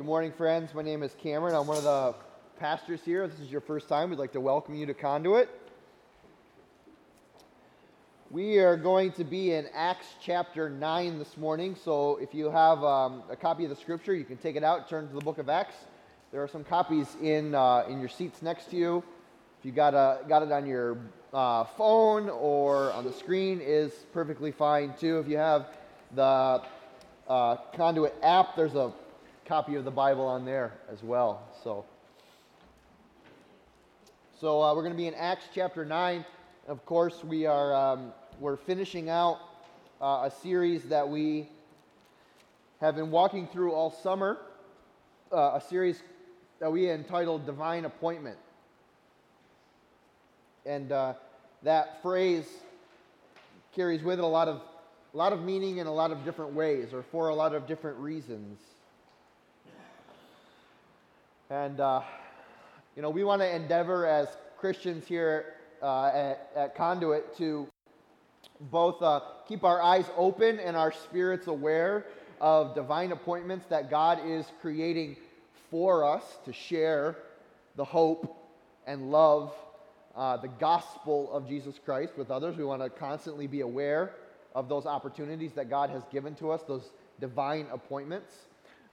Good morning, friends. My name is Cameron. I'm one of the pastors here. If This is your first time. We'd like to welcome you to Conduit. We are going to be in Acts chapter 9 this morning. So if you have um, a copy of the scripture, you can take it out, turn to the book of Acts. There are some copies in, uh, in your seats next to you. If you got, a, got it on your uh, phone or on the screen, is perfectly fine too. If you have the uh, Conduit app, there's a copy of the Bible on there as well. So, so uh, we're going to be in Acts chapter 9. Of course, we are um, we're finishing out uh, a series that we have been walking through all summer, uh, a series that we entitled Divine Appointment. And uh, that phrase carries with it a lot of a lot of meaning in a lot of different ways or for a lot of different reasons. And, uh, you know, we want to endeavor as Christians here uh, at, at, Conduit to both uh, keep our eyes open and our spirits aware of divine appointments that God is creating for us to share the hope and love, uh, the gospel of Jesus Christ with others. We want to constantly be aware of those opportunities that God has given to us, those divine appointments,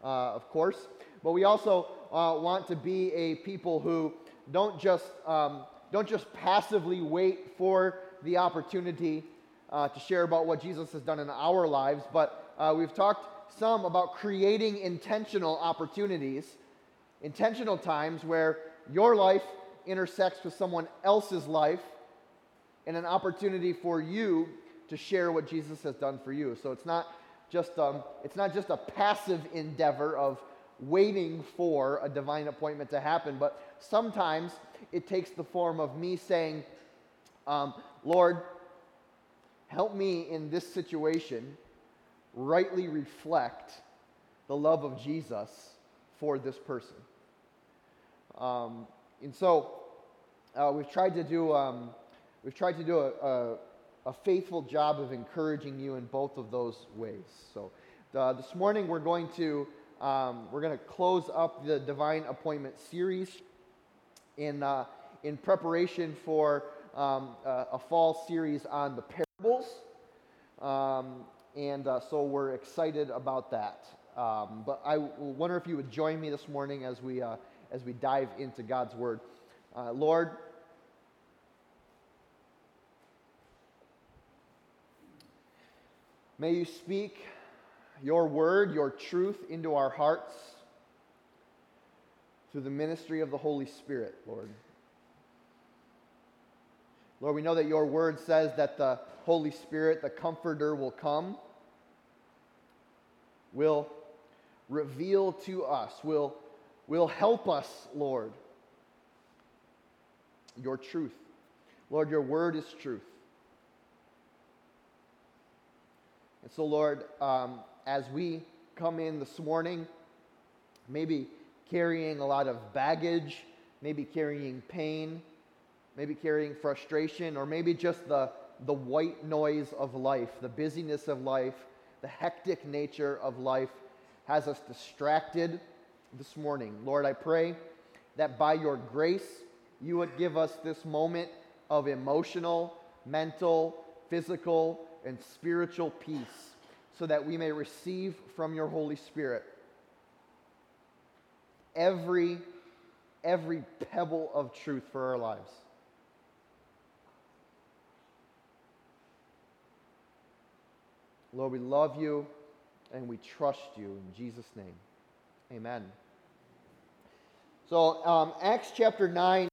uh, of course. But we also uh, want to be a people who don't just, um, don't just passively wait for the opportunity uh, to share about what Jesus has done in our lives, but uh, we've talked some about creating intentional opportunities, intentional times where your life intersects with someone else's life and an opportunity for you to share what Jesus has done for you. So it's not just um, it's not just a passive endeavor of waiting for a divine appointment to happen, but sometimes it takes the form of me saying, um, Lord, help me in this situation rightly reflect the love of Jesus for this person. Um, and so uh, we've tried to do um, we've tried to do a, a, a faithful job of encouraging you in both of those ways. So uh, this morning we're going to um, we're going to close up the divine appointment series in uh, in preparation for um, uh, a fall series on the parables, um, and uh, so we're excited about that. Um, but I wonder if you would join me this morning as we uh, as we dive into God's word. Uh, Lord, May you speak your word, your truth into our hearts through the ministry of the Holy Spirit, Lord. Lord, we know that your word says that the Holy Spirit, the Comforter, will come, will reveal to us, will, will help us, Lord, your truth. Lord, your word is truth. And so, Lord, um, as we come in this morning, maybe carrying a lot of baggage, maybe carrying pain, maybe carrying frustration, or maybe just the, the white noise of life, the busyness of life, the hectic nature of life has us distracted this morning. Lord, I pray that by your grace, you would give us this moment of emotional, mental, physical, and spiritual peace so that we may receive from your Holy Spirit every every pebble of truth for our lives. Lord, we love you and we trust you in Jesus' name. Amen. So, um, Acts chapter 9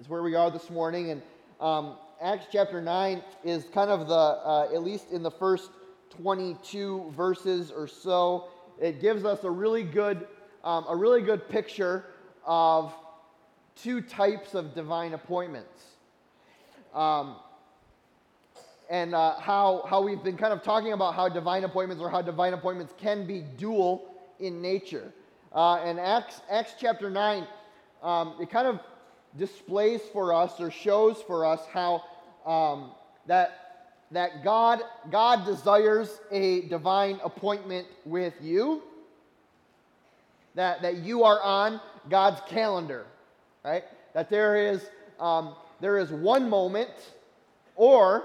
is where we are this morning. And um, Acts chapter 9 is kind of the, uh, at least in the first 22 verses or so, it gives us a really good, um, a really good picture of two types of divine appointments. Um, and uh, how, how we've been kind of talking about how divine appointments or how divine appointments can be dual in nature. Uh, and Acts, Acts chapter 9, um, it kind of displays for us or shows for us how um, that, that God, God desires a divine appointment with you. that, that you are on God's calendar, right? That there is, um, there is one moment, or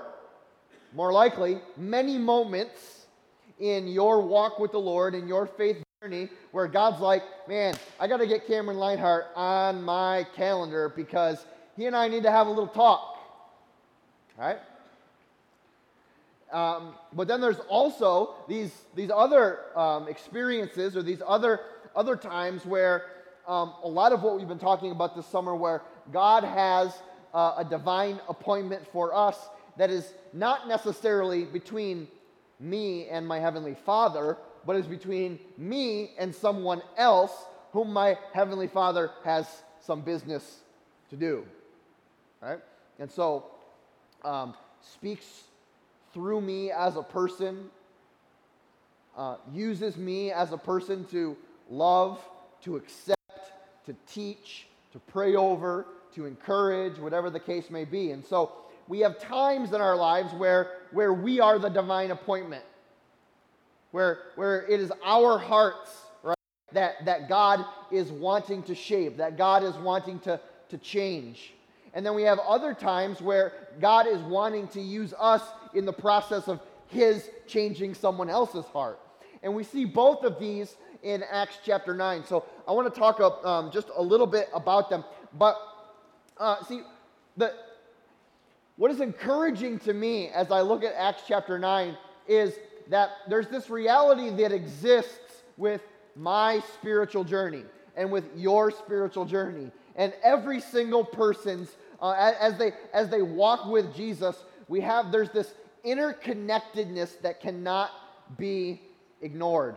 more likely, many moments in your walk with the Lord, in your faith journey, where God's like, man, I got to get Cameron Linehart on my calendar because he and I need to have a little talk. Right? Um, but then there's also these, these other um, experiences or these other, other times where um, a lot of what we've been talking about this summer, where God has uh, a divine appointment for us that is not necessarily between me and my Heavenly Father, but is between me and someone else whom my Heavenly Father has some business to do. Right? And so, um, speaks through me as a person, uh, uses me as a person to love, to accept, to teach, to pray over, to encourage, whatever the case may be. And so we have times in our lives where, where we are the divine appointment, where, where it is our hearts, right, that, that God is wanting to shape, that God is wanting to, to change. And then we have other times where God is wanting to use us in the process of His changing someone else's heart. And we see both of these in Acts chapter 9. So I want to talk um, just a little bit about them. But uh, see, the, what is encouraging to me as I look at Acts chapter 9 is that there's this reality that exists with my spiritual journey and with your spiritual journey. And every single person's, uh, as, they, as they walk with Jesus, we have, there's this interconnectedness that cannot be ignored.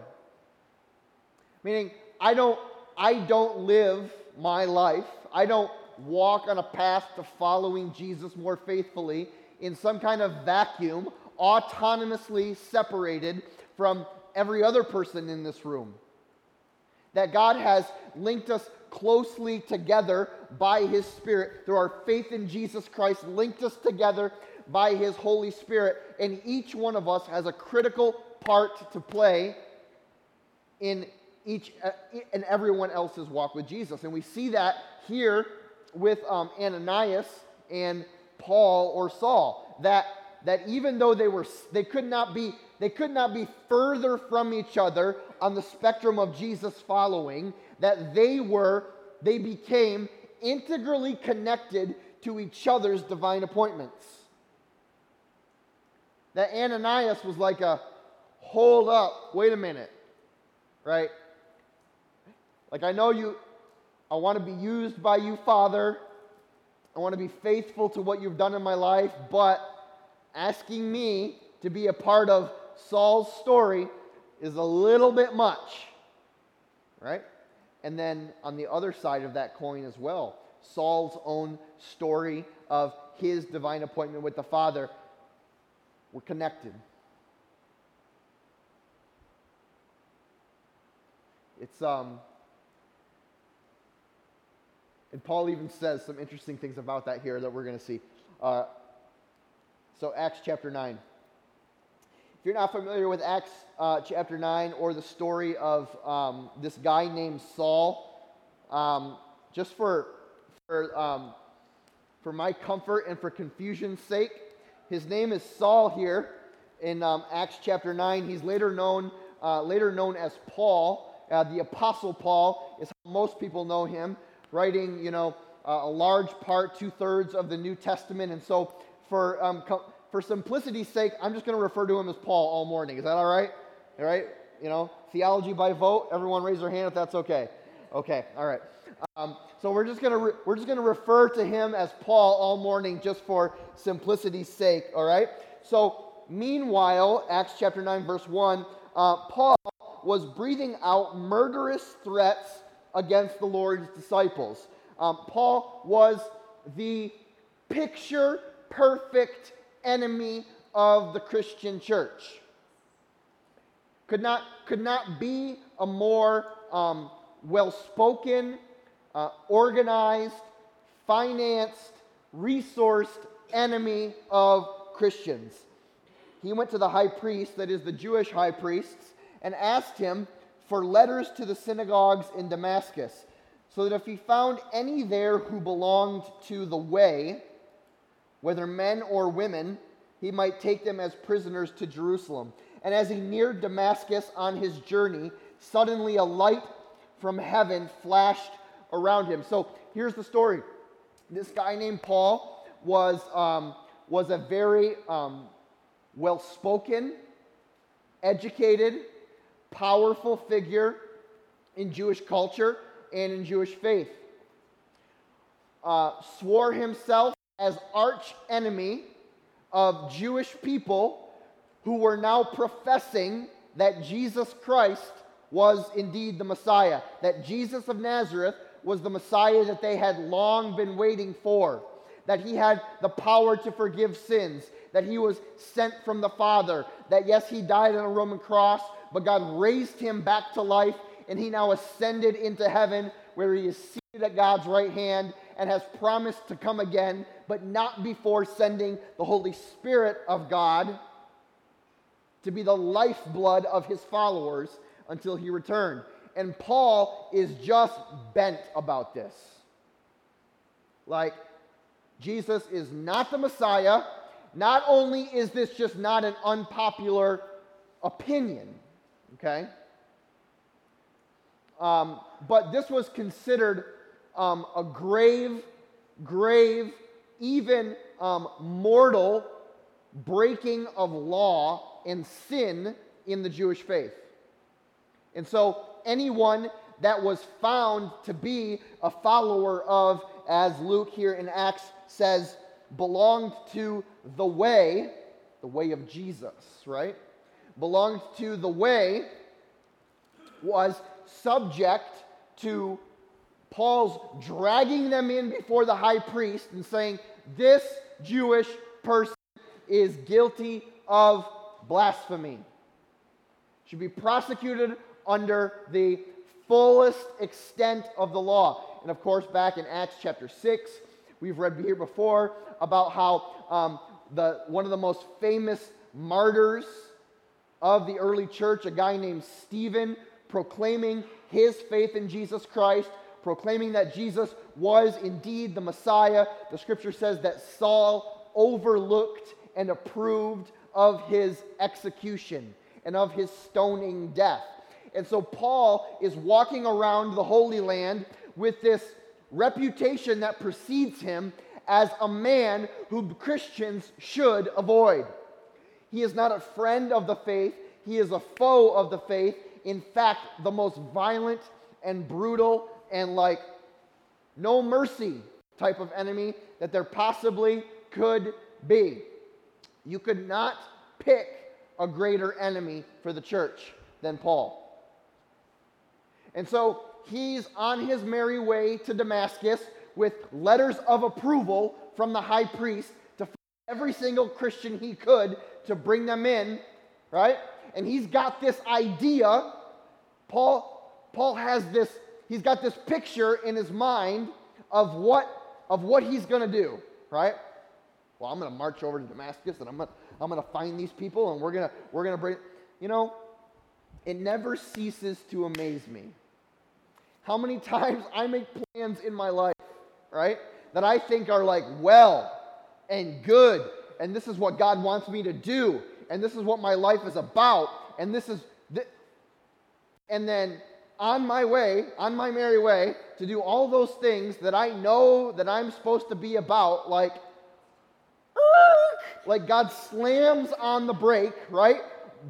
Meaning, I don't, I don't live my life, I don't walk on a path to following Jesus more faithfully in some kind of vacuum, autonomously separated from every other person in this room. That God has linked us closely together by His Spirit through our faith in Jesus Christ, linked us together by His Holy Spirit, and each one of us has a critical part to play in each uh, and everyone else's walk with Jesus. And we see that here with um, Ananias and Paul or Saul that that even though they were they could not be they could not be further from each other on the spectrum of Jesus following that they were they became integrally connected to each other's divine appointments that Ananias was like a hold up wait a minute right like I know you I want to be used by you, Father. I want to be faithful to what you've done in my life, but asking me to be a part of Saul's story is a little bit much. Right? And then on the other side of that coin as well, Saul's own story of his divine appointment with the Father were connected. It's um and Paul even says some interesting things about that here that we're going to see. Uh, so, Acts chapter 9. If you're not familiar with Acts uh, chapter 9 or the story of um, this guy named Saul, um, just for, for, um, for my comfort and for confusion's sake, his name is Saul here in um, Acts chapter 9. He's later known, uh, later known as Paul. Uh, the Apostle Paul is how most people know him writing, you know, a large part, two thirds of the New Testament. And so, for, um, co- for simplicity's sake, I'm just going to refer to him as Paul all morning. Is that all right? All right? You know, theology by vote. Everyone raise their hand if that's okay. Okay, all right. Um, so we're just gonna re- we're just gonna refer to him as Paul all morning, just for simplicity's sake. All right. So meanwhile, Acts chapter nine, verse one, uh, Paul was breathing out murderous threats against the Lord's disciples. Um, Paul was the picture perfect enemy of the Christian church. Could not, could not be a more um, well spoken, uh, organized, financed, resourced enemy of Christians. He went to the high priest, that is the Jewish high priests, and asked him for letters to the synagogues in Damascus, so that if he found any there who belonged to the way, whether men or women, he might take them as prisoners to Jerusalem. And as he neared Damascus on his journey, suddenly a light from heaven flashed around him. So here's the story this guy named Paul was, um, was a very um, well spoken, educated, powerful figure in Jewish culture and in Jewish faith. Uh, swore himself as arch enemy of Jewish people who were now professing that Jesus Christ was indeed the Messiah, that Jesus of Nazareth was the Messiah that they had long been waiting for, that he had the power to forgive sins, that he was sent from the Father, that yes, he died on a Roman cross, but God raised him back to life, and he now ascended into heaven where he is seated at God's right hand and has promised to come again, but not before sending the Holy Spirit of God to be the lifeblood of his followers until he returned. And Paul is just bent about this. Like, Jesus is not the Messiah. Not only is this just not an unpopular opinion, okay? Um, but this was considered um, a grave, grave, even um, mortal breaking of law and sin in the Jewish faith. And so anyone that was found to be a follower of, as Luke here in Acts says, belonged to the way, the way of Jesus, right? Belonged to the way, was subject to Paul's dragging them in before the high priest and saying, This Jewish person is guilty of blasphemy. Should be prosecuted under the fullest extent of the law. And of course, back in Acts chapter 6, we've read here before about how um, the, one of the most famous martyrs of the early church, a guy named Stephen, proclaiming his faith in Jesus Christ, proclaiming that Jesus was indeed the Messiah. The scripture says that Saul overlooked and approved of his execution and of his stoning death. And so Paul is walking around the Holy Land with this reputation that precedes him as a man who Christians should avoid. He is not a friend of the faith, he is a foe of the faith. In fact, the most violent and brutal and like no mercy type of enemy that there possibly could be. You could not pick a greater enemy for the church than Paul. And so he's on his merry way to Damascus with letters of approval from the high priest to every single Christian he could to bring them in, right? And he's got this idea. Paul, Paul has this, he's got this picture in his mind of what, of what he's going to do, right? Well, I'm going to march over to Damascus and I'm going to, I'm going to find these people and we're going to, we're going to bring, you know, it never ceases to amaze me how many times I make plans in my life, right, that I think are like well and good, and this is what God wants me to do, and this is what my life is about, and this is, th- and then on my way, on my merry way, to do all those things that I know that I'm supposed to be about, like, like God slams on the brake, right?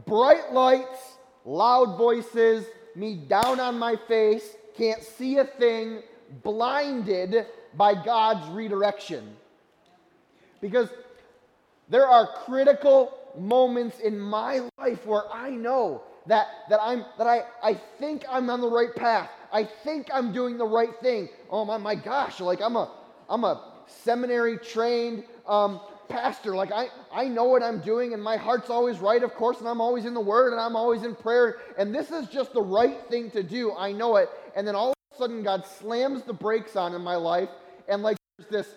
Bright lights, loud voices, me down on my face, can't see a thing, blinded by God's redirection. Because there are critical moments in my life where I know that, that, I'm, that I, I think I'm on the right path. I think I'm doing the right thing. Oh my, my gosh, like I'm a, I'm a seminary trained um, pastor. Like I, I know what I'm doing and my heart's always right, of course, and I'm always in the word and I'm always in prayer. And this is just the right thing to do. I know it and then all of a sudden God slams the brakes on in my life, and like there's this,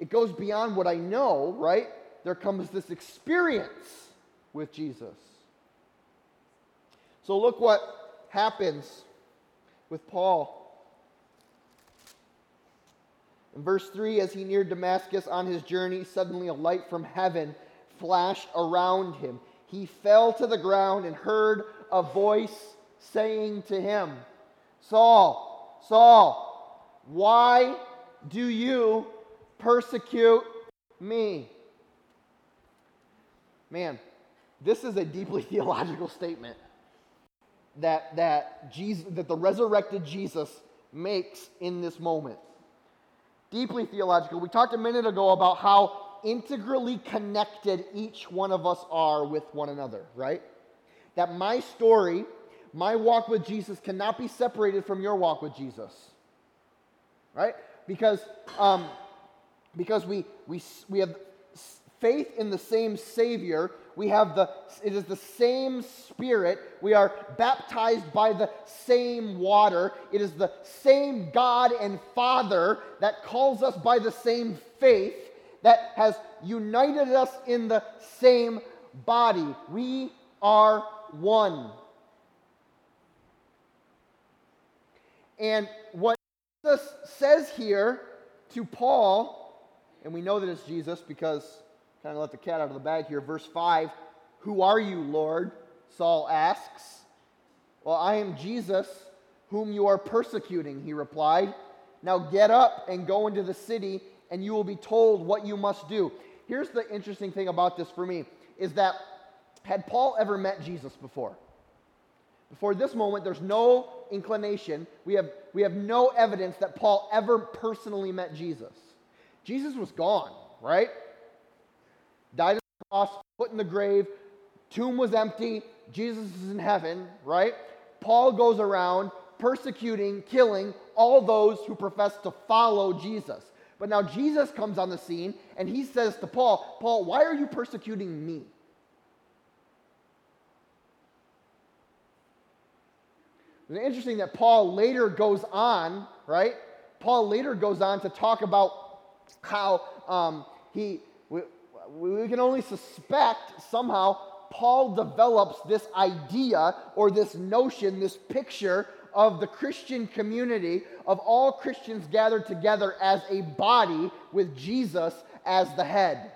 it goes beyond what I know, right? There comes this experience with Jesus. So look what happens with Paul. In verse 3, as he neared Damascus on his journey, suddenly a light from heaven flashed around him. He fell to the ground and heard a voice saying to him, Saul, Saul, why do you persecute me? Man, this is a deeply theological statement that, that, Jesus, that the resurrected Jesus makes in this moment deeply theological. We talked a minute ago about how integrally connected each one of us are with one another, right? That my story, my walk with Jesus, cannot be separated from your walk with Jesus, right? Because, um, because we, we, we have faith in the same Savior. We have the, it is the same Spirit. We are baptized by the same water. It is the same God and Father that calls us by the same faith that has united us in the same body. We are one. And what Jesus says here to Paul, and we know that it's Jesus because kind of let the cat out of the bag here. Verse 5 Who are you, Lord? Saul asks. Well, I am Jesus, whom you are persecuting, he replied. Now get up and go into the city, and you will be told what you must do. Here's the interesting thing about this for me is that had Paul ever met Jesus before? Before this moment, there's no inclination. We have, we have no evidence that Paul ever personally met Jesus. Jesus was gone, right? Died on the cross, put in the grave, tomb was empty, Jesus is in heaven, right? Paul goes around persecuting, killing all those who profess to follow Jesus. But now Jesus comes on the scene and he says to Paul, Paul, why are you persecuting me? It's interesting that Paul later goes on, right? Paul later goes on to talk about how um, he, we can only suspect somehow Paul develops this idea or this notion, this picture of the Christian community, of all Christians gathered together as a body with Jesus as the head.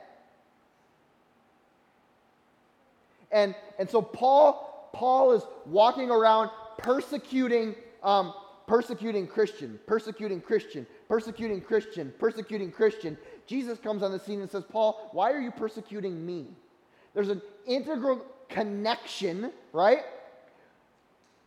And, and so Paul, Paul is walking around persecuting, um, persecuting Christian, persecuting Christian, persecuting Christian, persecuting Christian. Jesus comes on the scene and says, Paul, why are you persecuting me? There's an integral connection, right?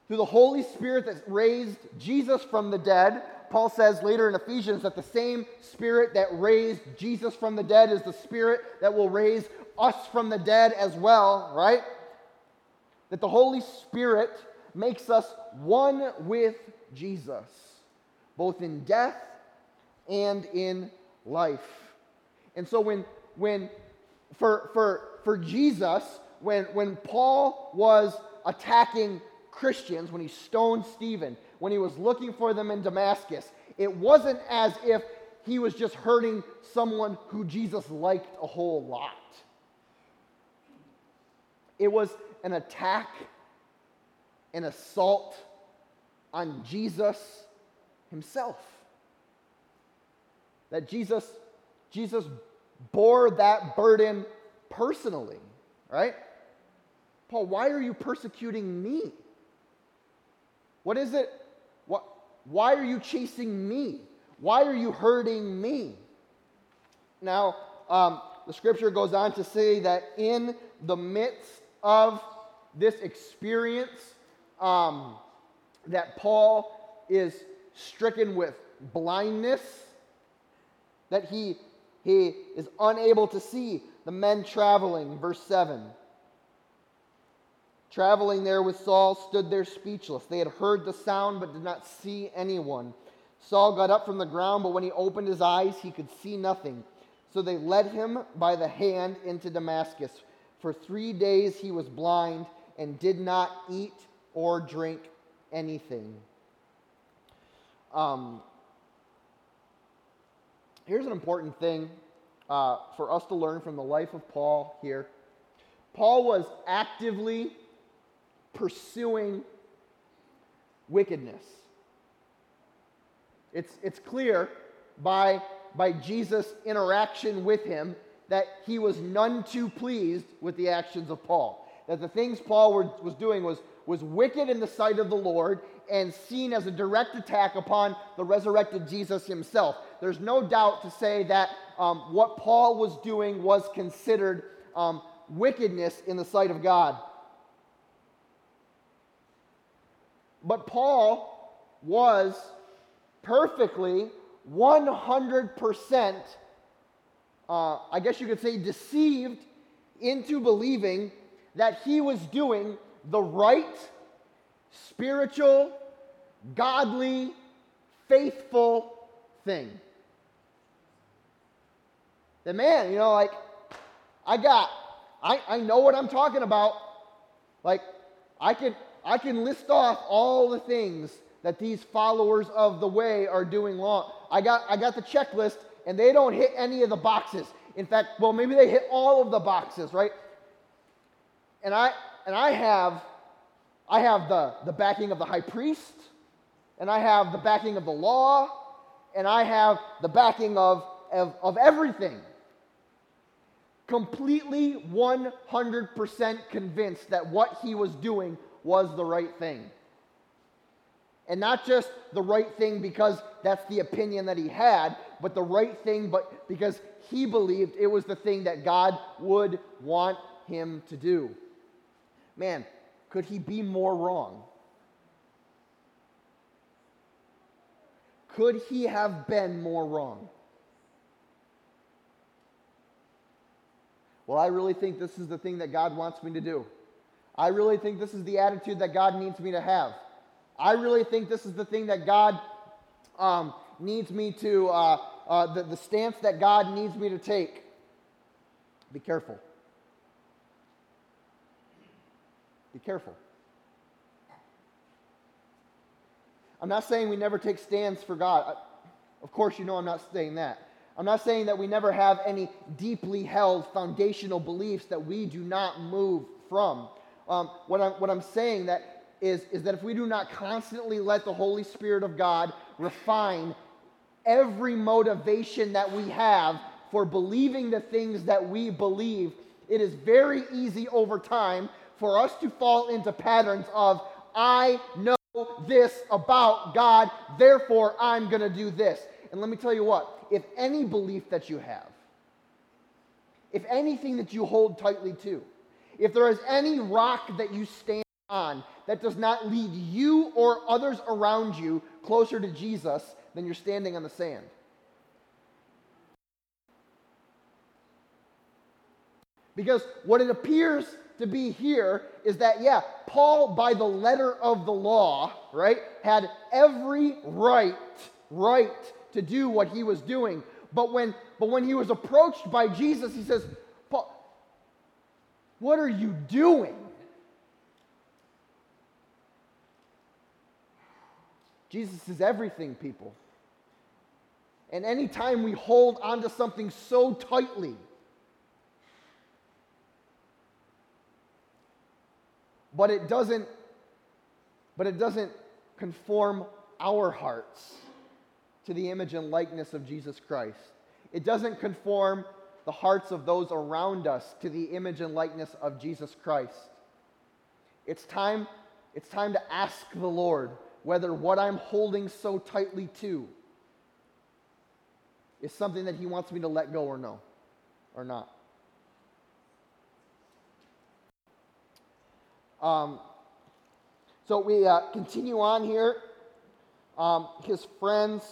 Through the Holy Spirit that raised Jesus from the dead. Paul says later in Ephesians that the same Spirit that raised Jesus from the dead is the Spirit that will raise us from the dead as well, right? That the Holy Spirit makes us one with Jesus, both in death and in life. And so when when for for for Jesus, when when Paul was attacking Christians, when he stoned Stephen, when he was looking for them in Damascus, it wasn't as if he was just hurting someone who Jesus liked a whole lot. It was an attack, an assault on Jesus himself. That Jesus Jesus bore that burden personally, right? Paul, why are you persecuting me? What is it? What, why are you chasing me? Why are you hurting me? Now, um, the scripture goes on to say that in the midst of this experience, um, that Paul is stricken with blindness, that he he is unable to see the men traveling. Verse 7. Traveling there with Saul stood there speechless. They had heard the sound but did not see anyone. Saul got up from the ground, but when he opened his eyes, he could see nothing. So they led him by the hand into Damascus. For three days he was blind and did not eat or drink anything. Um, here's an important thing uh, for us to learn from the life of Paul here. Paul was actively pursuing wickedness. It's, it's clear by, by Jesus' interaction with him that he was none too pleased with the actions of Paul. That the things Paul were, was doing was, was wicked in the sight of the Lord and seen as a direct attack upon the resurrected Jesus himself. There's no doubt to say that um, what Paul was doing was considered um, wickedness in the sight of God. But Paul was perfectly 100%, uh, I guess you could say, deceived into believing that he was doing the right, spiritual, godly, faithful thing. The man, you know, like, I got, I, I know what I'm talking about. Like, I can, I can list off all the things that these followers of the way are doing wrong. I got, I got the checklist, and they don't hit any of the boxes. In fact, well, maybe they hit all of the boxes, right? And I, and I have, I have the, the backing of the high priest, and I have the backing of the law, and I have the backing of, of, of everything. Completely 100% convinced that what he was doing was the right thing. And not just the right thing because that's the opinion that he had, but the right thing but because he believed it was the thing that God would want him to do. Man, could he be more wrong? Could he have been more wrong? Well, I really think this is the thing that God wants me to do. I really think this is the attitude that God needs me to have. I really think this is the thing that God um, needs me to, uh, uh, the, the stance that God needs me to take. Be careful. Be careful. I'm not saying we never take stands for God. Of course, you know I'm not saying that. I'm not saying that we never have any deeply held foundational beliefs that we do not move from. Um, what, I'm, what I'm saying that is, is that if we do not constantly let the Holy Spirit of God refine every motivation that we have for believing the things that we believe, it is very easy over time for us to fall into patterns of, I know this about God, therefore I'm going to do this. And let me tell you what, if any belief that you have, if anything that you hold tightly to, if there is any rock that you stand on that does not lead you or others around you closer to Jesus, then you're standing on the sand. Because what it appears to be here is that, yeah, Paul, by the letter of the law, right, had every right, right to do what he was doing. But when, but when he was approached by Jesus, he says, Paul, what are you doing? Jesus is everything, people. And anytime we hold onto something so tightly, but it doesn't but it doesn't conform our hearts to the image and likeness of Jesus Christ. It doesn't conform the hearts of those around us to the image and likeness of Jesus Christ. It's time it's time to ask the Lord whether what I'm holding so tightly to is something that he wants me to let go or no or not. Um, so we uh, continue on here. Um, his friends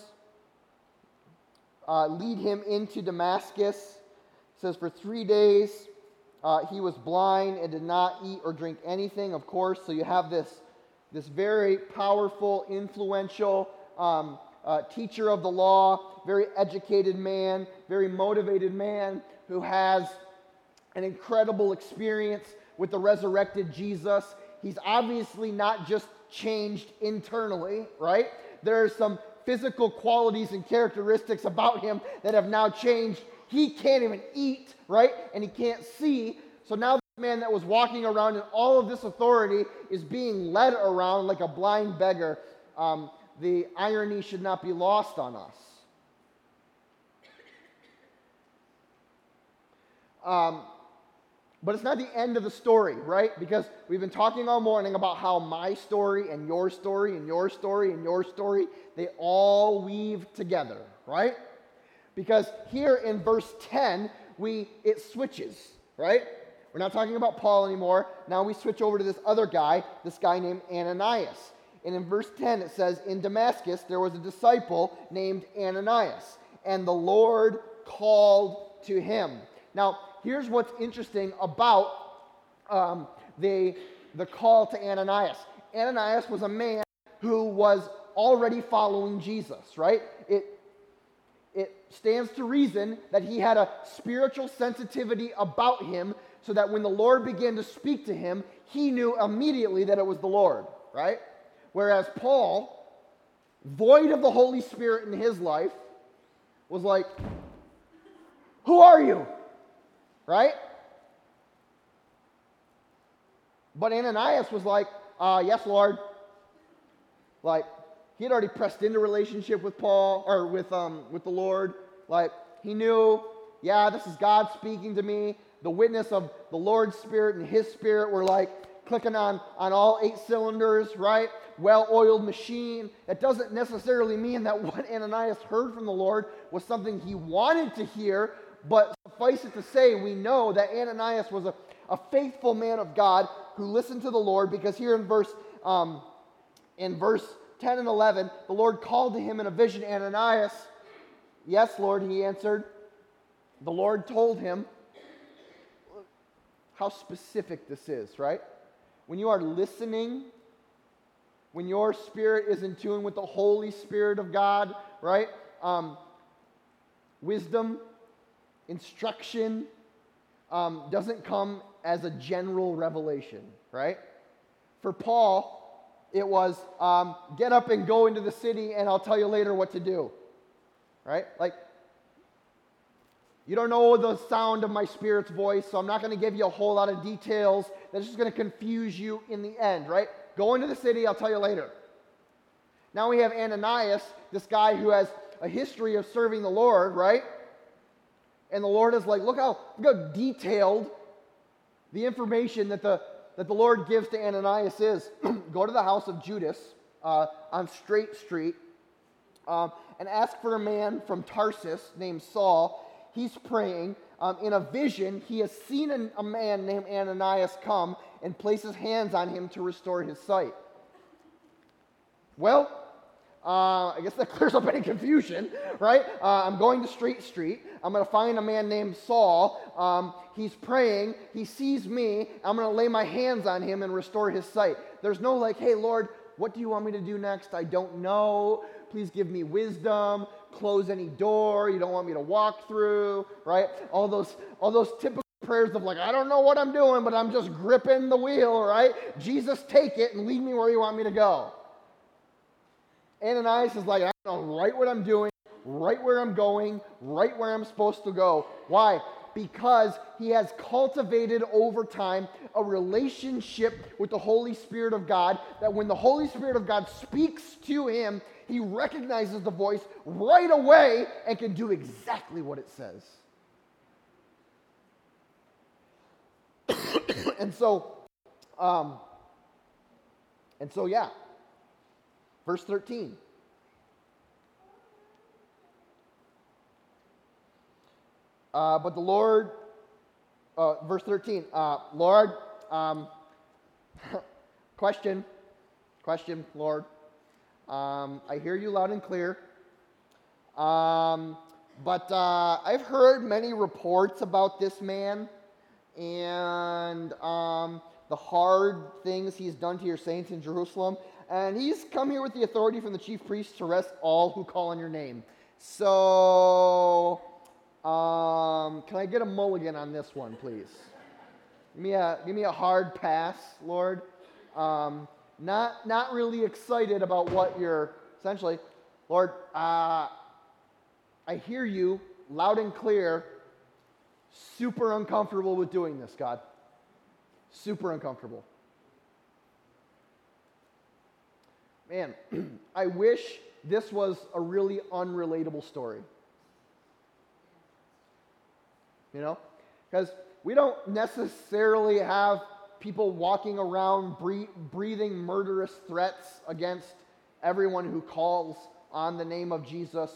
uh, lead him into Damascus. It says, For three days uh, he was blind and did not eat or drink anything, of course. So you have this, this very powerful, influential um, uh, teacher of the law, very educated man, very motivated man who has an incredible experience with the resurrected Jesus. He's obviously not just changed internally, right? There are some physical qualities and characteristics about him that have now changed. He can't even eat, right? And he can't see. So now the man that was walking around in all of this authority is being led around like a blind beggar, um, the irony should not be lost on us. Um, but it's not the end of the story, right? Because we've been talking all morning about how my story and your story and your story and your story, they all weave together, right? Because here in verse 10, we it switches, right? We're not talking about Paul anymore. Now we switch over to this other guy, this guy named Ananias. And in verse 10 it says, In Damascus there was a disciple named Ananias, and the Lord called to him. Now, here's what's interesting about um, the, the call to Ananias. Ananias was a man who was already following Jesus, right? It, it stands to reason that he had a spiritual sensitivity about him so that when the Lord began to speak to him, he knew immediately that it was the Lord, right? Whereas Paul, void of the Holy Spirit in his life, was like, Who are you? Right? But Ananias was like, uh, Yes, Lord. Like, he had already pressed into relationship with Paul or with, um, with the Lord. Like, he knew, yeah, this is God speaking to me. The witness of the Lord's Spirit and his Spirit were like clicking on, on all eight cylinders, right? Well oiled machine. That doesn't necessarily mean that what Ananias heard from the Lord was something he wanted to hear, but suffice it to say, we know that Ananias was a, a faithful man of God who listened to the Lord because here in verse, um, in verse 10 and 11, the Lord called to him in a vision, Ananias. Yes, Lord, he answered. The Lord told him how specific this is, right? When you are listening, when your spirit is in tune with the Holy Spirit of God, right? Um, wisdom instruction um, doesn't come as a general revelation, right? For Paul, it was um, get up and go into the city, and I'll tell you later what to do, right? Like, you don't know the sound of my spirit's voice, so I'm not going to give you a whole lot of details. That's just going to confuse you in the end, right? Go into the city, I'll tell you later. Now we have Ananias, this guy who has a history of serving the Lord, right? And the Lord is like, look how, look how detailed the information that the, that the Lord gives to Ananias is. Go to the house of Judas uh, on Straight Street um, and ask for a man from Tarsus named Saul. He's praying. Um, in a vision, he has seen an, a man named Ananias come and place his hands on him to restore his sight. Well, uh, I guess that clears up any confusion, right? Uh, I'm going to Straight Street. I'm going to find a man named Saul. Um, he's praying. He sees me. I'm going to lay my hands on him and restore his sight. There's no like, hey, Lord, what do you want me to do next? I don't know. Please give me wisdom. Close any door you don't want me to walk through, right? All those, all those typical prayers of like, I don't know what I'm doing, but I'm just gripping the wheel, right? Jesus, take it and lead me where you want me to go. Ananias is like, I know right what I'm doing, right where I'm going, right where I'm supposed to go. Why? Because he has cultivated over time a relationship with the Holy Spirit of God that when the Holy Spirit of God speaks to him, he recognizes the voice right away and can do exactly what it says. and so, um, and so, yeah, Verse 13. Uh, but the Lord, uh, verse 13, uh, Lord, um, question, question, Lord. Um, I hear you loud and clear. Um, but uh, I've heard many reports about this man and um, the hard things he's done to your saints in Jerusalem and he's come here with the authority from the chief priest to arrest all who call on your name. So, um, can I get a mulligan on this one, please? Give me a, give me a hard pass, Lord. Um, not, not really excited about what you're essentially, Lord. Uh, I hear you loud and clear. Super uncomfortable with doing this, God. Super uncomfortable. Man, I wish this was a really unrelatable story. You know? Because we don't necessarily have people walking around breathing murderous threats against everyone who calls on the name of Jesus,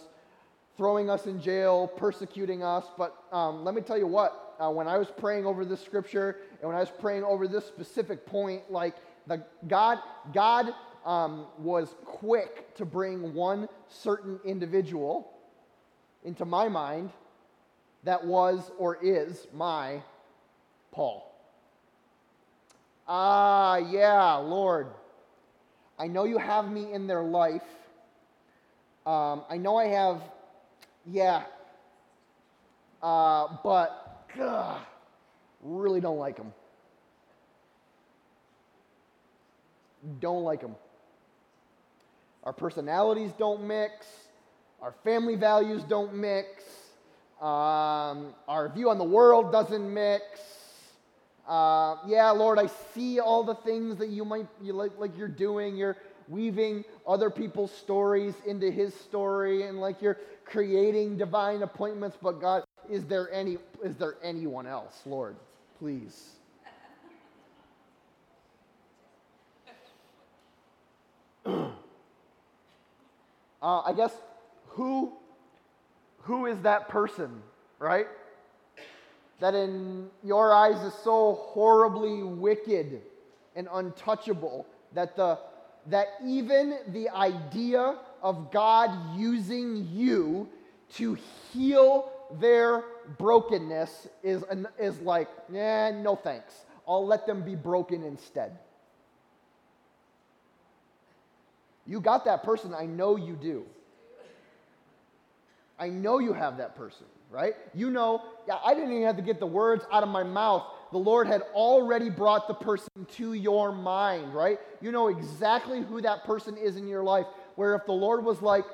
throwing us in jail, persecuting us. But um, let me tell you what, uh, when I was praying over this scripture and when I was praying over this specific point, like the God, God um, was quick to bring one certain individual into my mind that was or is my Paul. Ah, yeah, Lord. I know you have me in their life. Um, I know I have, yeah, uh, but ugh, really don't like them. Don't like them. Our personalities don't mix. Our family values don't mix. Um, our view on the world doesn't mix. Uh, yeah, Lord, I see all the things that you might you like, like you're doing. You're weaving other people's stories into His story, and like you're creating divine appointments. But God, is there any is there anyone else, Lord? Please. uh, I guess who who is that person, right? that in your eyes is so horribly wicked and untouchable that the that even the idea of God using you to heal their brokenness is, is like, eh, no thanks. I'll let them be broken instead. You got that person. I know you do. I know you have that person right? You know, yeah, I didn't even have to get the words out of my mouth. The Lord had already brought the person to your mind, right? You know exactly who that person is in your life. Where if the Lord was like,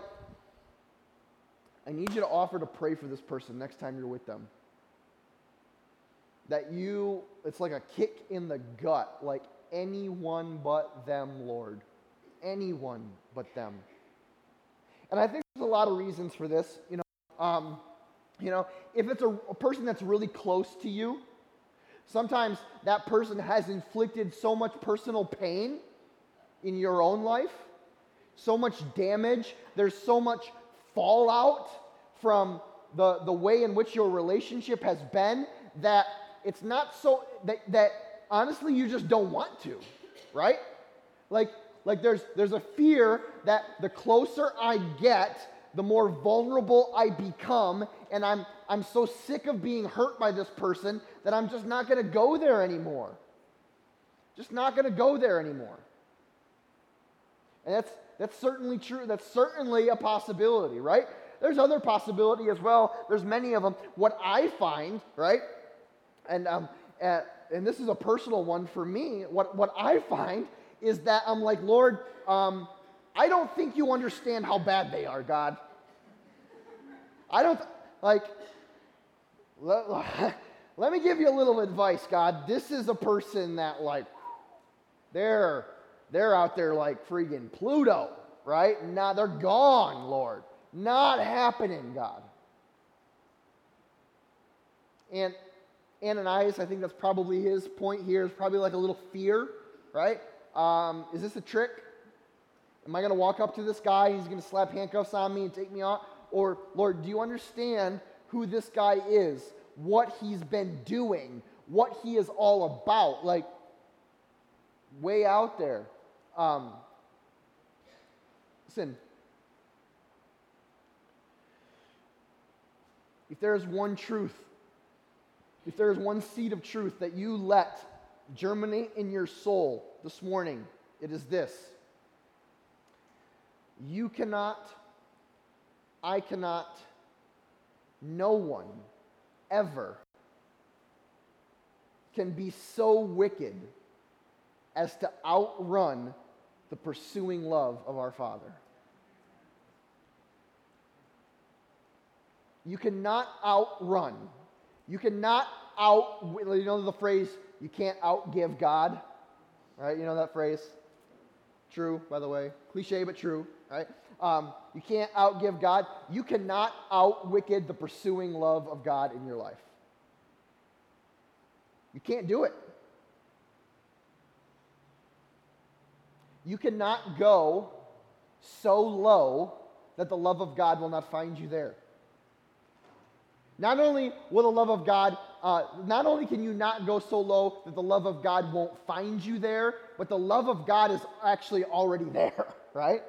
I need you to offer to pray for this person next time you're with them. That you, it's like a kick in the gut, like anyone but them, Lord. Anyone but them. And I think there's a lot of reasons for this. You know, um, you know, if it's a, a person that's really close to you, sometimes that person has inflicted so much personal pain in your own life, so much damage, there's so much fallout from the, the way in which your relationship has been that it's not so that, that honestly you just don't want to, right? Like, like there's, there's a fear that the closer I get, the more vulnerable I become, and I'm, I'm so sick of being hurt by this person that I'm just not going to go there anymore. Just not going to go there anymore. And that's, that's certainly true. That's certainly a possibility, right? There's other possibility as well. There's many of them. What I find, right, and, um, uh, and this is a personal one for me, what, what I find is that I'm like, Lord, um, I don't think you understand how bad they are, God. I don't, like, let, let me give you a little advice, God. This is a person that, like, they're, they're out there like freaking Pluto, right? Now they're gone, Lord. Not happening, God. And Ananias, I think that's probably his point here, is probably like a little fear, right? Um, is this a trick? Am I going to walk up to this guy? He's going to slap handcuffs on me and take me off? Or, Lord, do you understand who this guy is? What he's been doing? What he is all about? Like, way out there. Um, listen, if there is one truth, if there is one seed of truth that you let germinate in your soul this morning, it is this you cannot, I cannot, no one ever can be so wicked as to outrun the pursuing love of our Father. You cannot outrun. You cannot out, you know the phrase, You can't outgive God. Right? You know that phrase? True, by the way. Cliche, but true. Right? Um, you can't outgive God. You cannot outwicked the pursuing love of God in your life. You can't do it. You cannot go so low that the love of God will not find you there. Not only will the love of God, uh, not only can you not go so low that the love of God won't find you there, but the love of God is actually already there, right?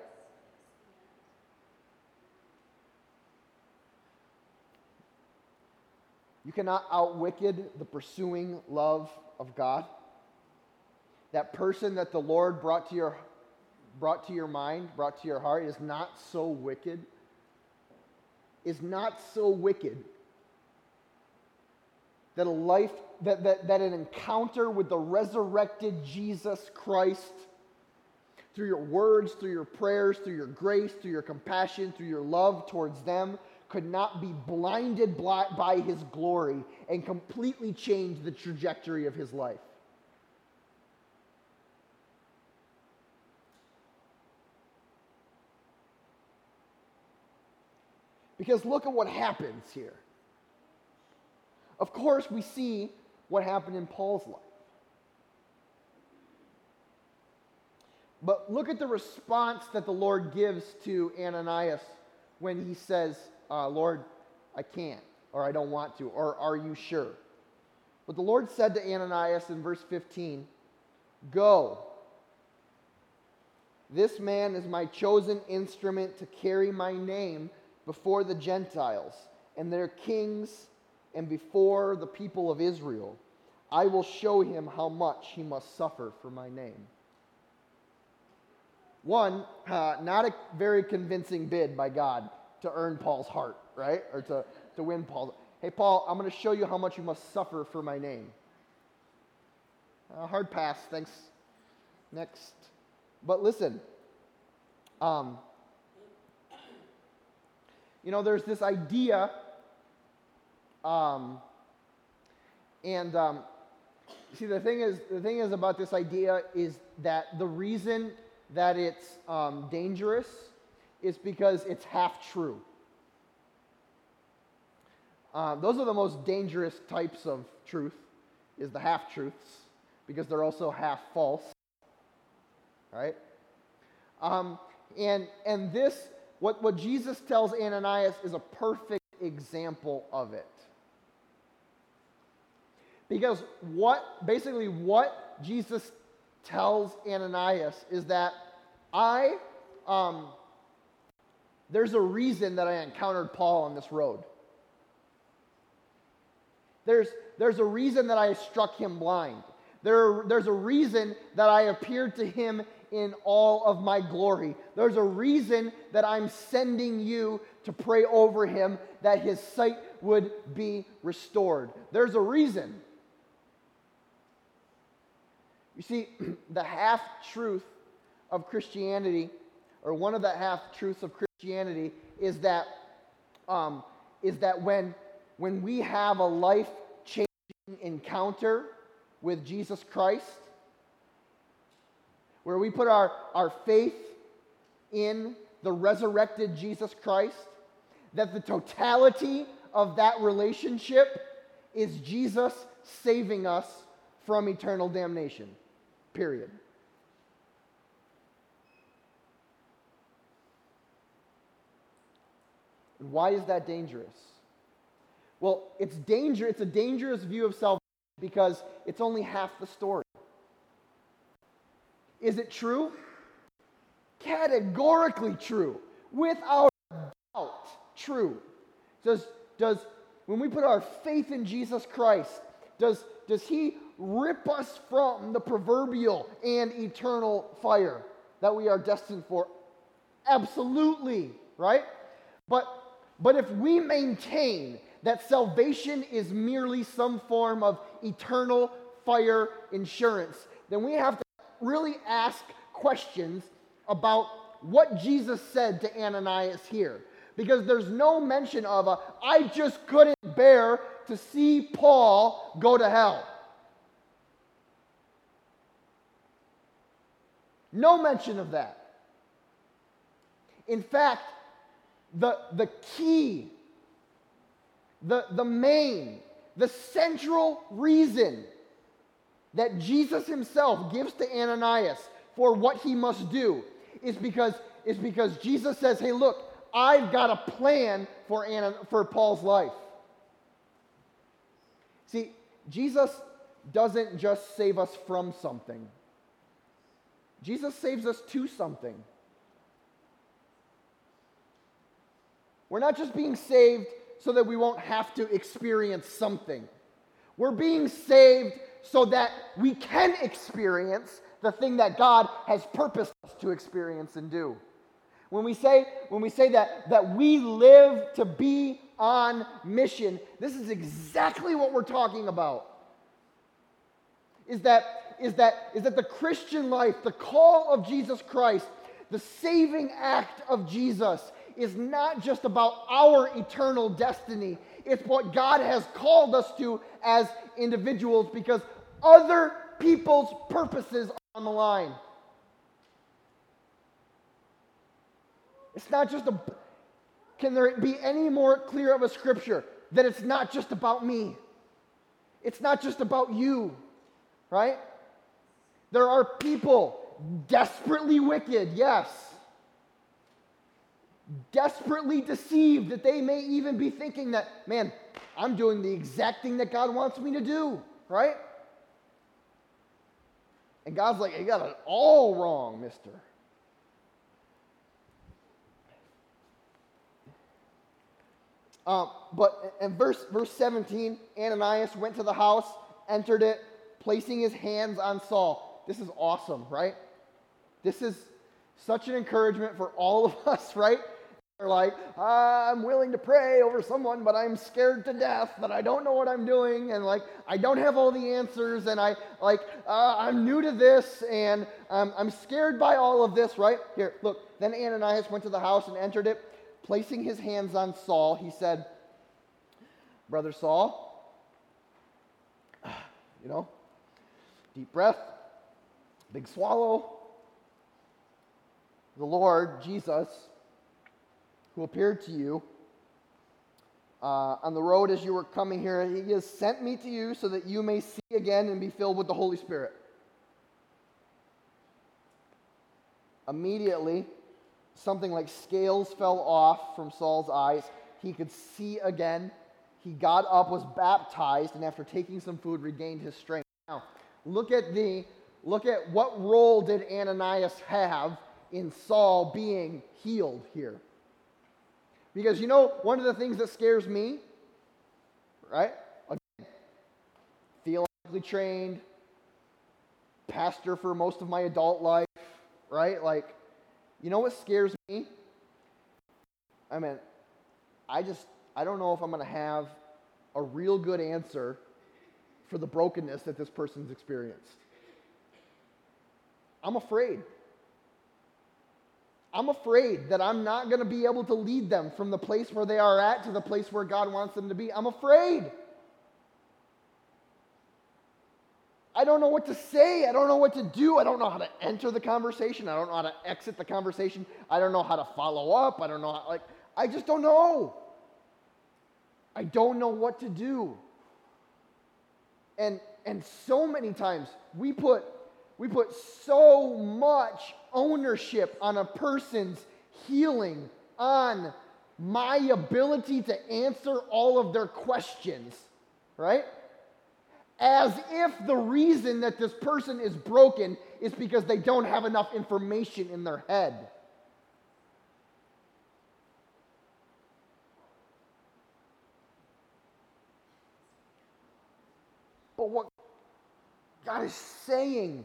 You cannot outwicked the pursuing love of God. That person that the Lord brought to your brought to your mind, brought to your heart is not so wicked. Is not so wicked that a life, that, that, that an encounter with the resurrected Jesus Christ, through your words, through your prayers, through your grace, through your compassion, through your love towards them, could not be blinded by his glory and completely change the trajectory of his life. Because look at what happens here. Of course, we see what happened in Paul's life. But look at the response that the Lord gives to Ananias when he says, uh, Lord, I can't, or I don't want to, or are you sure? But the Lord said to Ananias in verse 15, Go. This man is my chosen instrument to carry my name before the Gentiles and their kings and before the people of Israel. I will show him how much he must suffer for my name. One, uh, not a very convincing bid by God to earn Paul's heart, right? Or to, to win Paul. Hey, Paul, I'm going to show you how much you must suffer for my name. Uh, hard pass, thanks. Next. But listen, um, you know, there's this idea um, and um, see, the thing is, the thing is about this idea is that the reason that it's um, dangerous is because it's half true. Um, those are the most dangerous types of truth, is the half truths, because they're also half false. Right? Um, and and this, what, what Jesus tells Ananias is a perfect example of it. Because what, basically, what Jesus tells Ananias is that I, um, there's a reason that I encountered Paul on this road. There's, there's a reason that I struck him blind. There, there's a reason that I appeared to him in all of my glory. There's a reason that I'm sending you to pray over him that his sight would be restored. There's a reason. You see, the half truth of Christianity, or one of the half truths of Christianity, is that, um, is that when, when we have a life changing encounter with Jesus Christ, where we put our, our faith in the resurrected Jesus Christ, that the totality of that relationship is Jesus saving us from eternal damnation. Period. And why is that dangerous? Well, it's danger, it's a dangerous view of salvation because it's only half the story. Is it true? Categorically true. Without doubt, true. Does, does when we put our faith in Jesus Christ, does, does he rip us from the proverbial and eternal fire that we are destined for? Absolutely, right? But, but if we maintain that salvation is merely some form of eternal fire insurance, then we have to really ask questions about what Jesus said to Ananias here. Because there's no mention of a, I just couldn't bear to see Paul go to hell. No mention of that. In fact, the, the key, the, the main, the central reason that Jesus himself gives to Ananias for what he must do is because, is because Jesus says, hey, look, I've got a plan for, Anna, for Paul's life. See, Jesus doesn't just save us from something, Jesus saves us to something. We're not just being saved so that we won't have to experience something. We're being saved so that we can experience the thing that God has purposed us to experience and do. When we say, when we say that, that we live to be on mission, this is exactly what we're talking about. Is that, is that, is that the Christian life, the call of Jesus Christ, the saving act of Jesus, is not just about our eternal destiny. It's what God has called us to as individuals because other people's purposes are on the line. It's not just a. Can there be any more clear of a scripture that it's not just about me? It's not just about you, right? There are people desperately wicked, yes desperately deceived that they may even be thinking that, man, I'm doing the exact thing that God wants me to do, right? And God's like, you got it all wrong, mister. Um, but in verse, verse 17, Ananias went to the house, entered it, placing his hands on Saul. This is awesome, right? This is such an encouragement for all of us, right? They're like, I'm willing to pray over someone, but I'm scared to death that I don't know what I'm doing, and like I don't have all the answers, and I like uh, I'm new to this, and um, I'm scared by all of this. Right here, look. Then Ananias went to the house and entered it, placing his hands on Saul. He said, "Brother Saul, you know, deep breath, big swallow. The Lord Jesus." who appeared to you uh, on the road as you were coming here. He has sent me to you so that you may see again and be filled with the Holy Spirit. Immediately, something like scales fell off from Saul's eyes. He could see again. He got up, was baptized, and after taking some food, regained his strength. Now, look at the look at what role did Ananias have in Saul being healed here? Because you know, one of the things that scares me, right? Again, theologically trained, pastor for most of my adult life, right? Like, you know what scares me? I mean, I just, I don't know if I'm going to have a real good answer for the brokenness that this person's experienced. I'm afraid. I'm afraid that I'm not going to be able to lead them from the place where they are at to the place where God wants them to be. I'm afraid. I don't know what to say. I don't know what to do. I don't know how to enter the conversation. I don't know how to exit the conversation. I don't know how to follow up. I don't know how, like, I just don't know. I don't know what to do. And, and so many times we put we put so much ownership on a person's healing, on my ability to answer all of their questions, right? As if the reason that this person is broken is because they don't have enough information in their head. But what God is saying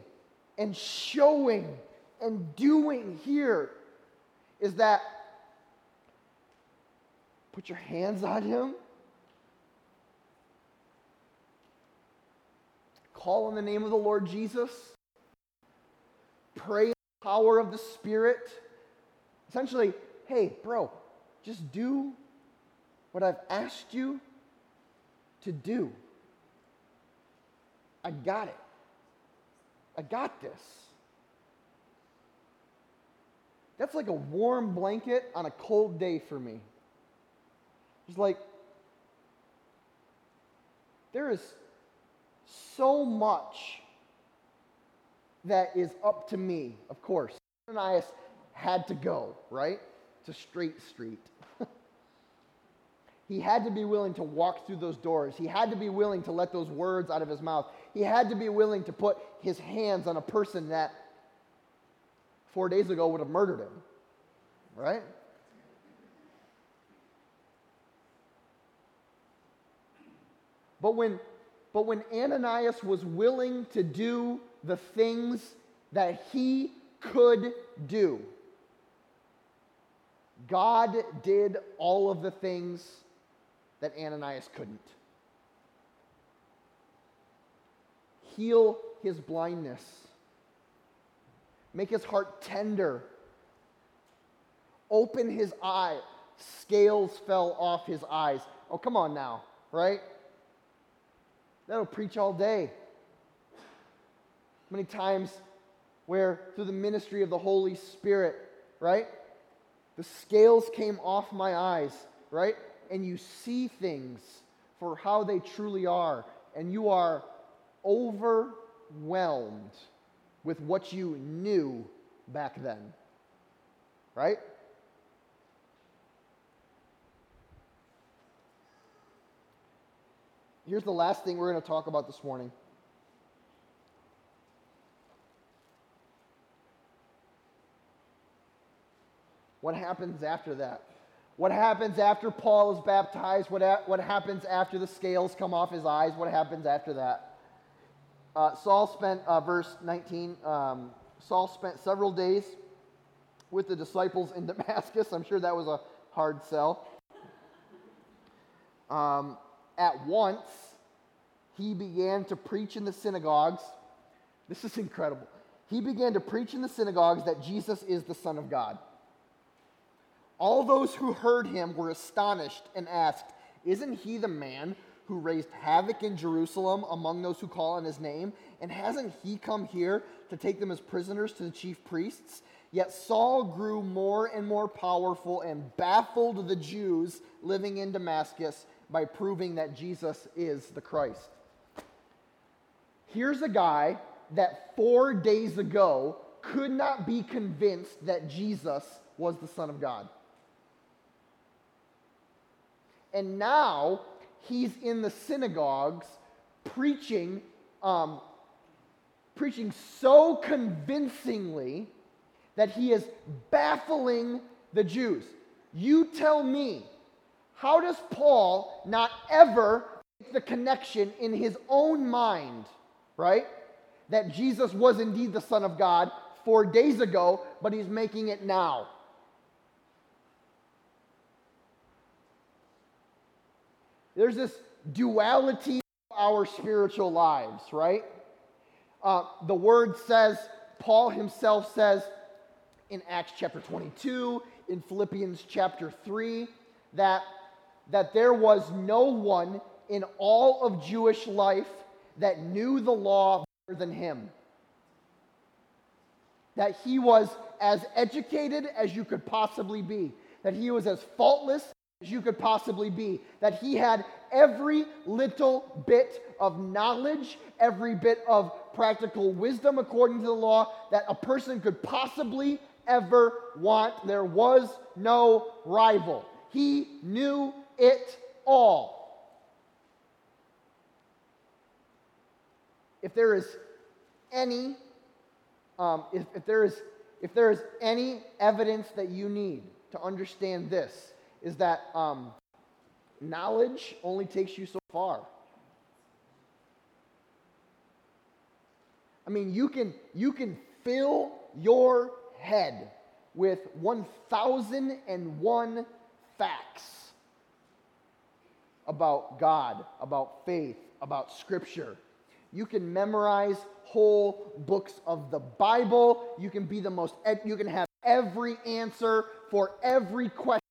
and showing and doing here is that put your hands on him, call on the name of the Lord Jesus, pray in the power of the Spirit. Essentially, hey, bro, just do what I've asked you to do. I got it. I got this. That's like a warm blanket on a cold day for me. It's like, there is so much that is up to me, of course. Ananias had to go, right? To Straight Street. he had to be willing to walk through those doors. He had to be willing to let those words out of his mouth. He had to be willing to put his hands on a person that four days ago would have murdered him, right? But when, but when Ananias was willing to do the things that he could do, God did all of the things that Ananias couldn't. Heal his blindness, make his heart tender, open his eye. Scales fell off his eyes. Oh, come on now, right? That'll preach all day. Many times where through the ministry of the Holy Spirit, right? The scales came off my eyes, right? And you see things for how they truly are, and you are overwhelmed with what you knew back then, right? Here's the last thing we're going to talk about this morning. What happens after that? What happens after Paul is baptized? What, ha- what happens after the scales come off his eyes? What happens after that? Uh, Saul spent, uh, verse 19, um, Saul spent several days with the disciples in Damascus. I'm sure that was a hard sell. Um, at once, he began to preach in the synagogues. This is incredible. He began to preach in the synagogues that Jesus is the Son of God. All those who heard him were astonished and asked, Isn't he the man who raised havoc in Jerusalem among those who call on his name? And hasn't he come here to take them as prisoners to the chief priests? Yet Saul grew more and more powerful and baffled the Jews living in Damascus by proving that Jesus is the Christ. Here's a guy that four days ago could not be convinced that Jesus was the Son of God. And now he's in the synagogues preaching, um, preaching so convincingly that he is baffling the Jews. You tell me, how does Paul not ever make the connection in his own mind, right? That Jesus was indeed the Son of God four days ago, but he's making it now. There's this duality of our spiritual lives, right? Uh, the word says, Paul himself says in Acts chapter 22, in Philippians chapter 3, that, that there was no one in all of Jewish life that knew the law better than him. That he was as educated as you could possibly be, that he was as faultless as you could possibly be, that he had every little bit of knowledge, every bit of practical wisdom according to the law that a person could possibly ever want. There was no rival. He knew it all. If there is any, um, if, if there is if there is any evidence that you need to understand this, is that um, knowledge only takes you so far. I mean, you can, you can fill your head with 1,001 facts about God, about faith, about Scripture. You can memorize whole books of the Bible. You can be the most, you can have every answer for every question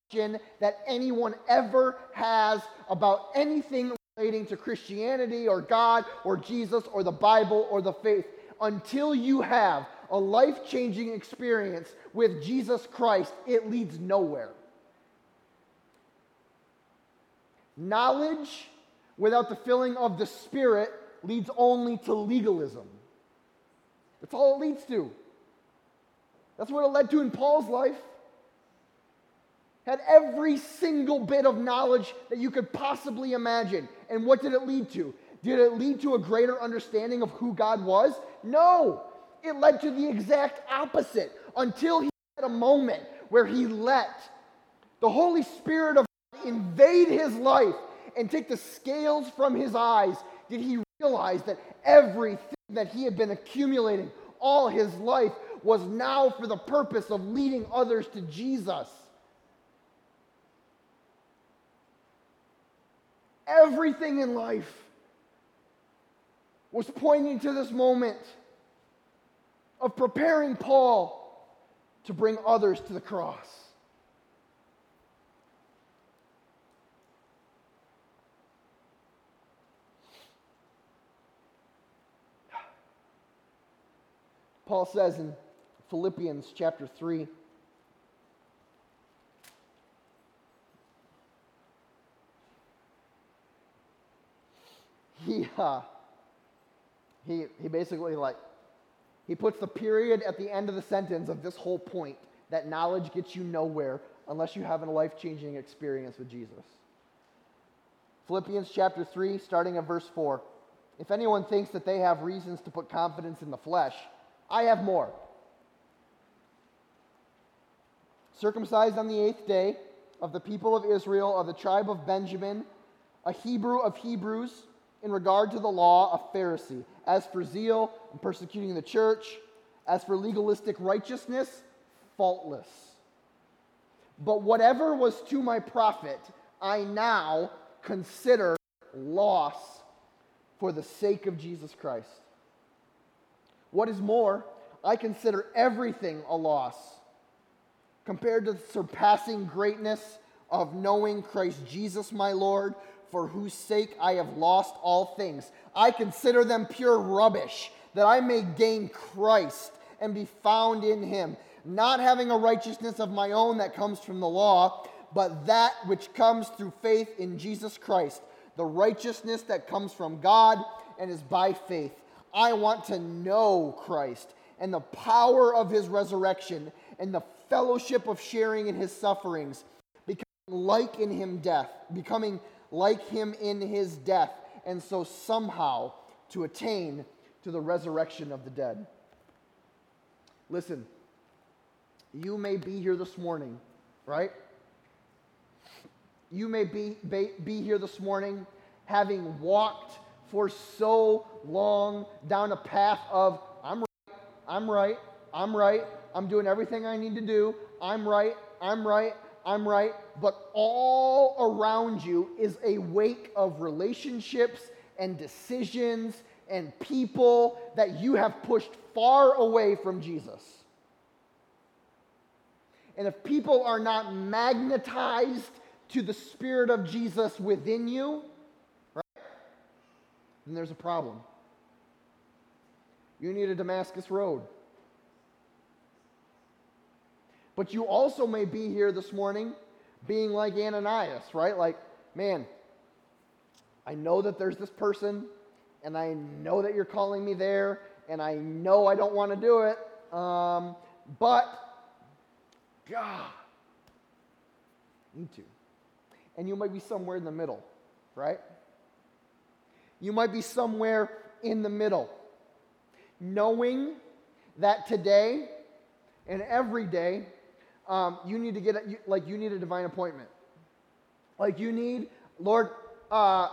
that anyone ever has about anything relating to Christianity or God or Jesus or the Bible or the faith until you have a life changing experience with Jesus Christ, it leads nowhere. Knowledge without the filling of the Spirit leads only to legalism. That's all it leads to. That's what it led to in Paul's life. Had every single bit of knowledge that you could possibly imagine. And what did it lead to? Did it lead to a greater understanding of who God was? No. It led to the exact opposite until he had a moment where he let the Holy Spirit of God invade his life and take the scales from his eyes. Did he realize that everything that he had been accumulating all his life was now for the purpose of leading others to Jesus? Everything in life was pointing to this moment of preparing Paul to bring others to the cross. Paul says in Philippians chapter 3 he uh, he he basically like he puts the period at the end of the sentence of this whole point that knowledge gets you nowhere unless you have a life-changing experience with Jesus. Philippians chapter 3 starting at verse 4. If anyone thinks that they have reasons to put confidence in the flesh, I have more. Circumcised on the eighth day of the people of Israel, of the tribe of Benjamin, a Hebrew of Hebrews, in regard to the law, a Pharisee. As for zeal and persecuting the church, as for legalistic righteousness, faultless. But whatever was to my profit, I now consider loss for the sake of Jesus Christ. What is more, I consider everything a loss compared to the surpassing greatness of knowing Christ Jesus my Lord for whose sake I have lost all things. I consider them pure rubbish, that I may gain Christ and be found in him, not having a righteousness of my own that comes from the law, but that which comes through faith in Jesus Christ, the righteousness that comes from God and is by faith. I want to know Christ and the power of his resurrection and the fellowship of sharing in his sufferings, like in him death, becoming like him in his death, and so somehow to attain to the resurrection of the dead. Listen, you may be here this morning, right? You may be, be, be here this morning having walked for so long down a path of, I'm right, I'm right, I'm right, I'm doing everything I need to do, I'm right, I'm right, I'm right, but all around you is a wake of relationships and decisions and people that you have pushed far away from Jesus. And if people are not magnetized to the Spirit of Jesus within you, right, then there's a problem. You need a Damascus Road. But you also may be here this morning being like Ananias, right? Like, man, I know that there's this person, and I know that you're calling me there, and I know I don't want to do it, um, but God, need to. And you might be somewhere in the middle, right? You might be somewhere in the middle, knowing that today and every day um, you need to get, a, you, like, you need a divine appointment. Like, you need, Lord, uh,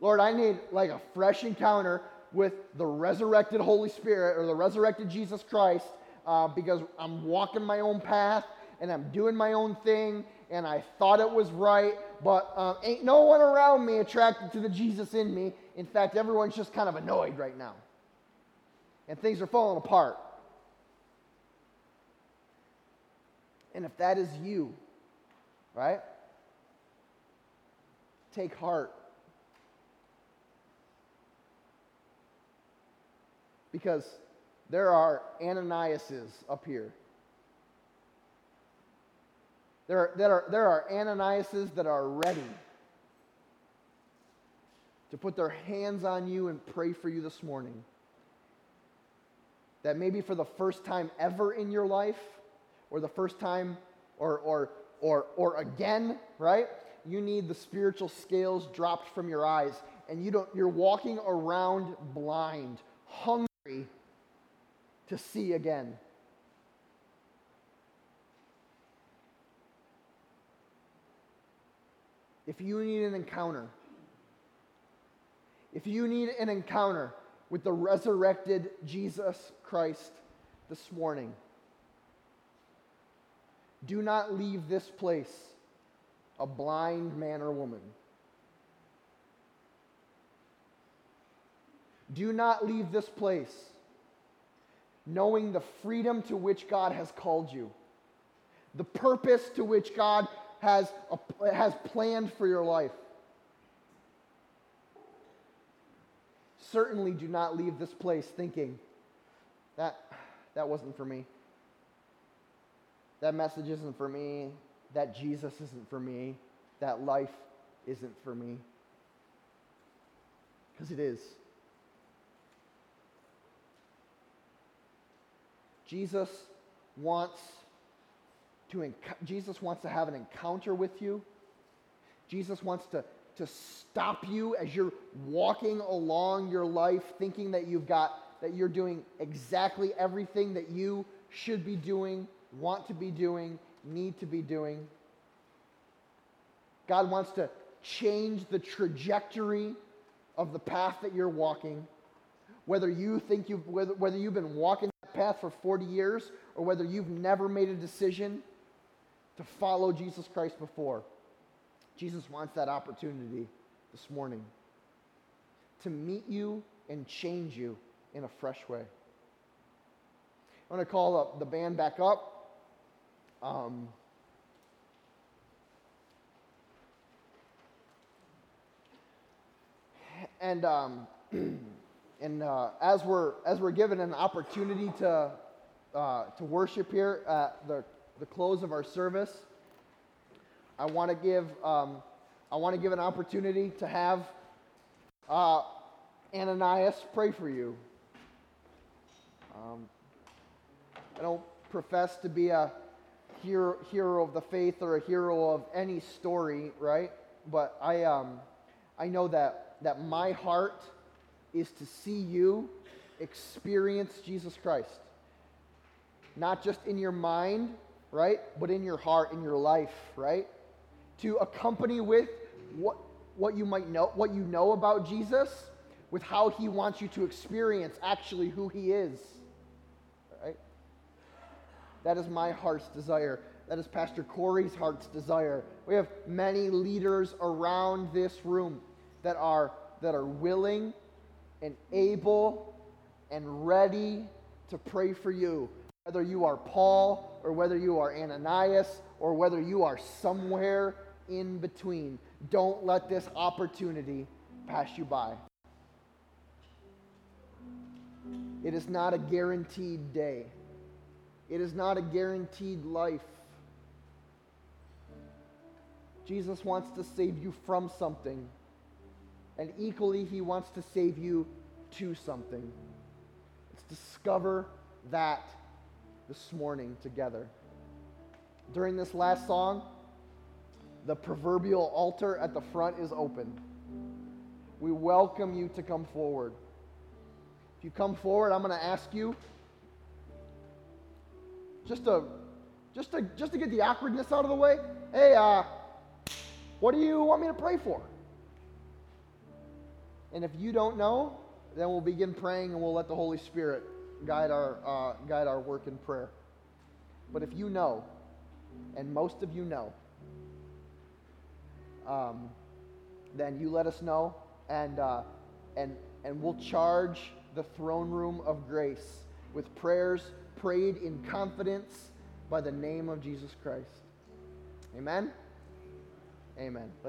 Lord, I need like a fresh encounter with the resurrected Holy Spirit or the resurrected Jesus Christ uh, because I'm walking my own path and I'm doing my own thing and I thought it was right, but um, ain't no one around me attracted to the Jesus in me. In fact, everyone's just kind of annoyed right now. And things are falling apart. And if that is you, right? Take heart. Because There are Ananiases up here. There are, there are, there are Ananiases that are ready to put their hands on you and pray for you this morning. That maybe for the first time ever in your life, or the first time, or, or, or, or again, right? You need the spiritual scales dropped from your eyes, and you don't, you're walking around blind, hungry to see again. If you need an encounter, if you need an encounter with the resurrected Jesus Christ this morning, do not leave this place a blind man or woman. Do not leave this place knowing the freedom to which God has called you, the purpose to which God has, has planned for your life. Certainly do not leave this place thinking that that wasn't for me. That message isn't for me. That Jesus isn't for me. That life isn't for me. Because it is. Jesus wants to Jesus wants to have an encounter with you. Jesus wants to, to stop you as you're walking along your life thinking that you've got that you're doing exactly everything that you should be doing, want to be doing, need to be doing. God wants to change the trajectory of the path that you're walking. Whether you think you've whether, whether you've been walking that path for 40 years or whether you've never made a decision to follow Jesus Christ before. Jesus wants that opportunity this morning to meet you and change you in a fresh way. I'm going to call the band back up. Um, and um, and uh, as we're as we're given an opportunity to uh, to worship here at the the close of our service, I want to give um, I want to give an opportunity to have uh, Ananias pray for you. Um, I don't profess to be a hero, hero of the faith or a hero of any story, right? But I um, I know that that my heart is to see you experience Jesus Christ. Not just in your mind, right? But in your heart, in your life, right? To accompany with what, what you might know, what you know about Jesus, with how he wants you to experience actually who he is. That is my heart's desire. That is Pastor Corey's heart's desire. We have many leaders around this room that are that are willing and able and ready to pray for you whether you are Paul or whether you are Ananias or whether you are somewhere in between. Don't let this opportunity pass you by. It is not a guaranteed day. It is not a guaranteed life. Jesus wants to save you from something. And equally, he wants to save you to something. Let's discover that this morning together. During this last song, the proverbial altar at the front is open. We welcome you to come forward. If you come forward, I'm going to ask you just to just to just to get the awkwardness out of the way. Hey, uh, what do you want me to pray for? And if you don't know, then we'll begin praying and we'll let the Holy Spirit guide our, uh, guide our work in prayer. But if you know, and most of you know, um, then you let us know, and, uh, and, and we'll charge the throne room of grace with prayers prayed in confidence by the name of Jesus Christ. Amen? Amen. Let's